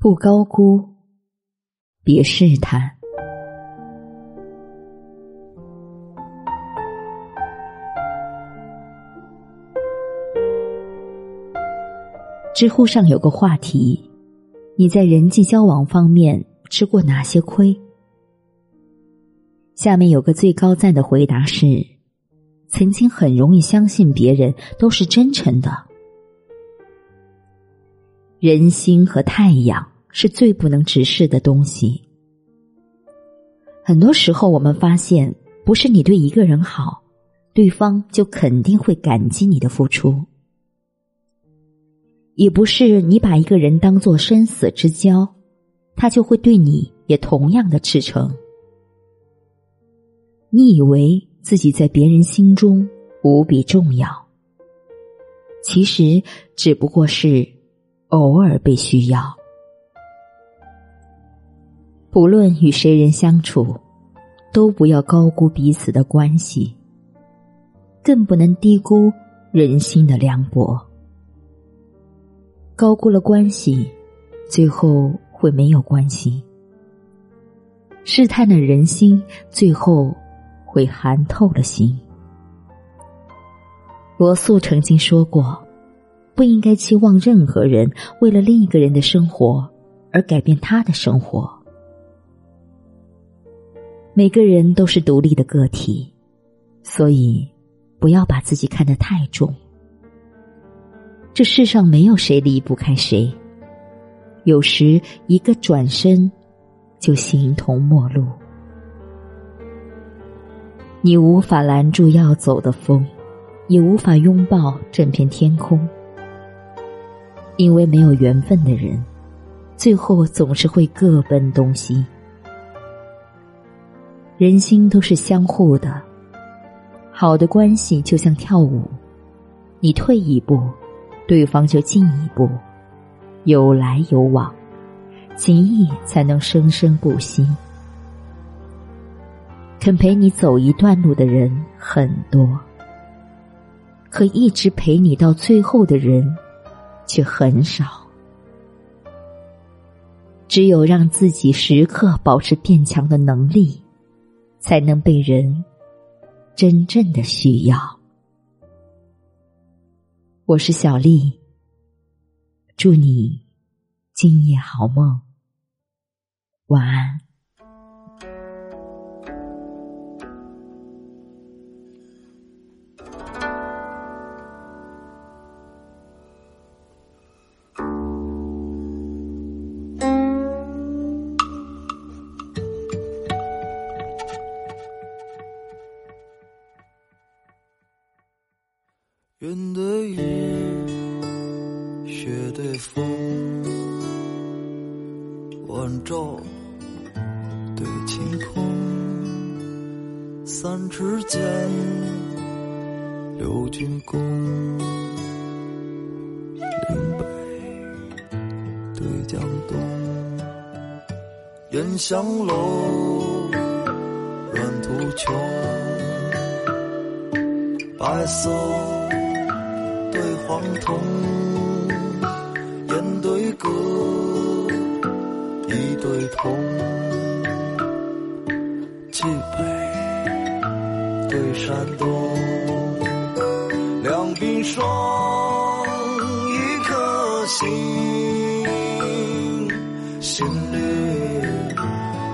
不高估，别试探。知乎上有个话题：你在人际交往方面吃过哪些亏？下面有个最高赞的回答是：曾经很容易相信别人都是真诚的。人心和太阳是最不能直视的东西。很多时候，我们发现，不是你对一个人好，对方就肯定会感激你的付出；也不是你把一个人当做生死之交，他就会对你也同样的赤诚。你以为自己在别人心中无比重要，其实只不过是。偶尔被需要，不论与谁人相处，都不要高估彼此的关系，更不能低估人心的凉薄。高估了关系，最后会没有关系；试探了人心，最后会寒透了心。罗素曾经说过。不应该期望任何人为了另一个人的生活而改变他的生活。每个人都是独立的个体，所以不要把自己看得太重。这世上没有谁离不开谁，有时一个转身就形同陌路。你无法拦住要走的风，也无法拥抱整片天空。因为没有缘分的人，最后总是会各奔东西。人心都是相互的，好的关系就像跳舞，你退一步，对方就进一步，有来有往，情谊才能生生不息。肯陪你走一段路的人很多，可一直陪你到最后的人。却很少。只有让自己时刻保持变强的能力，才能被人真正的需要。我是小丽，祝你今夜好梦，晚安。云对雨，雪对风，晚照对晴空，三尺剑，六钧弓，岭北对江东，烟香楼，软土穷，白色。黄铜，烟对歌，一对铜，冀北对山东，两鬓霜，一颗心，心绿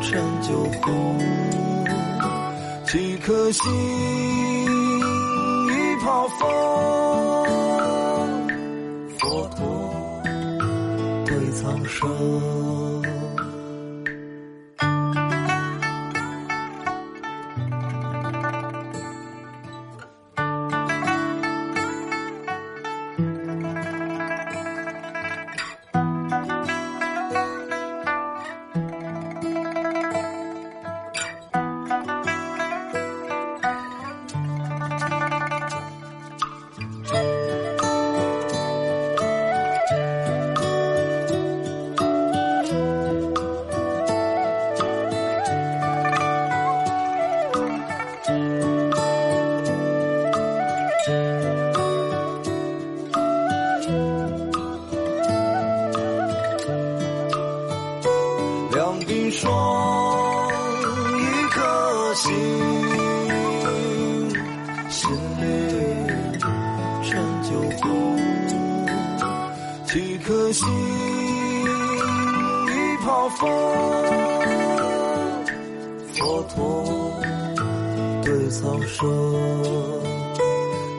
成酒红，几颗心，一泡风。多对苍生心，心里陈旧风，几颗心一泡风，佛陀对苍生，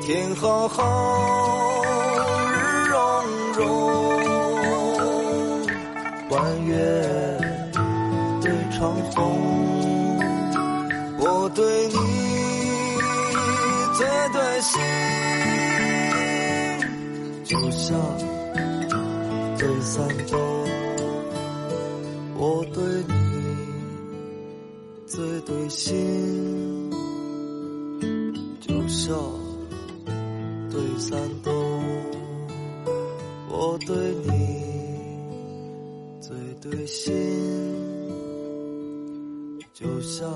天浩浩，日融融，弯月对长虹，心，就像对三斗，我对你最对心，就像对三冬，我对你最对心，就像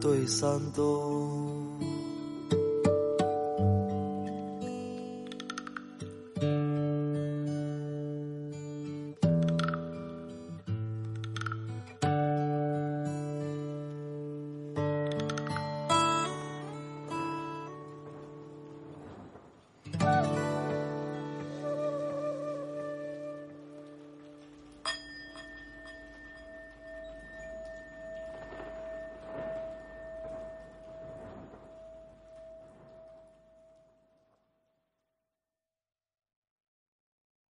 对三冬。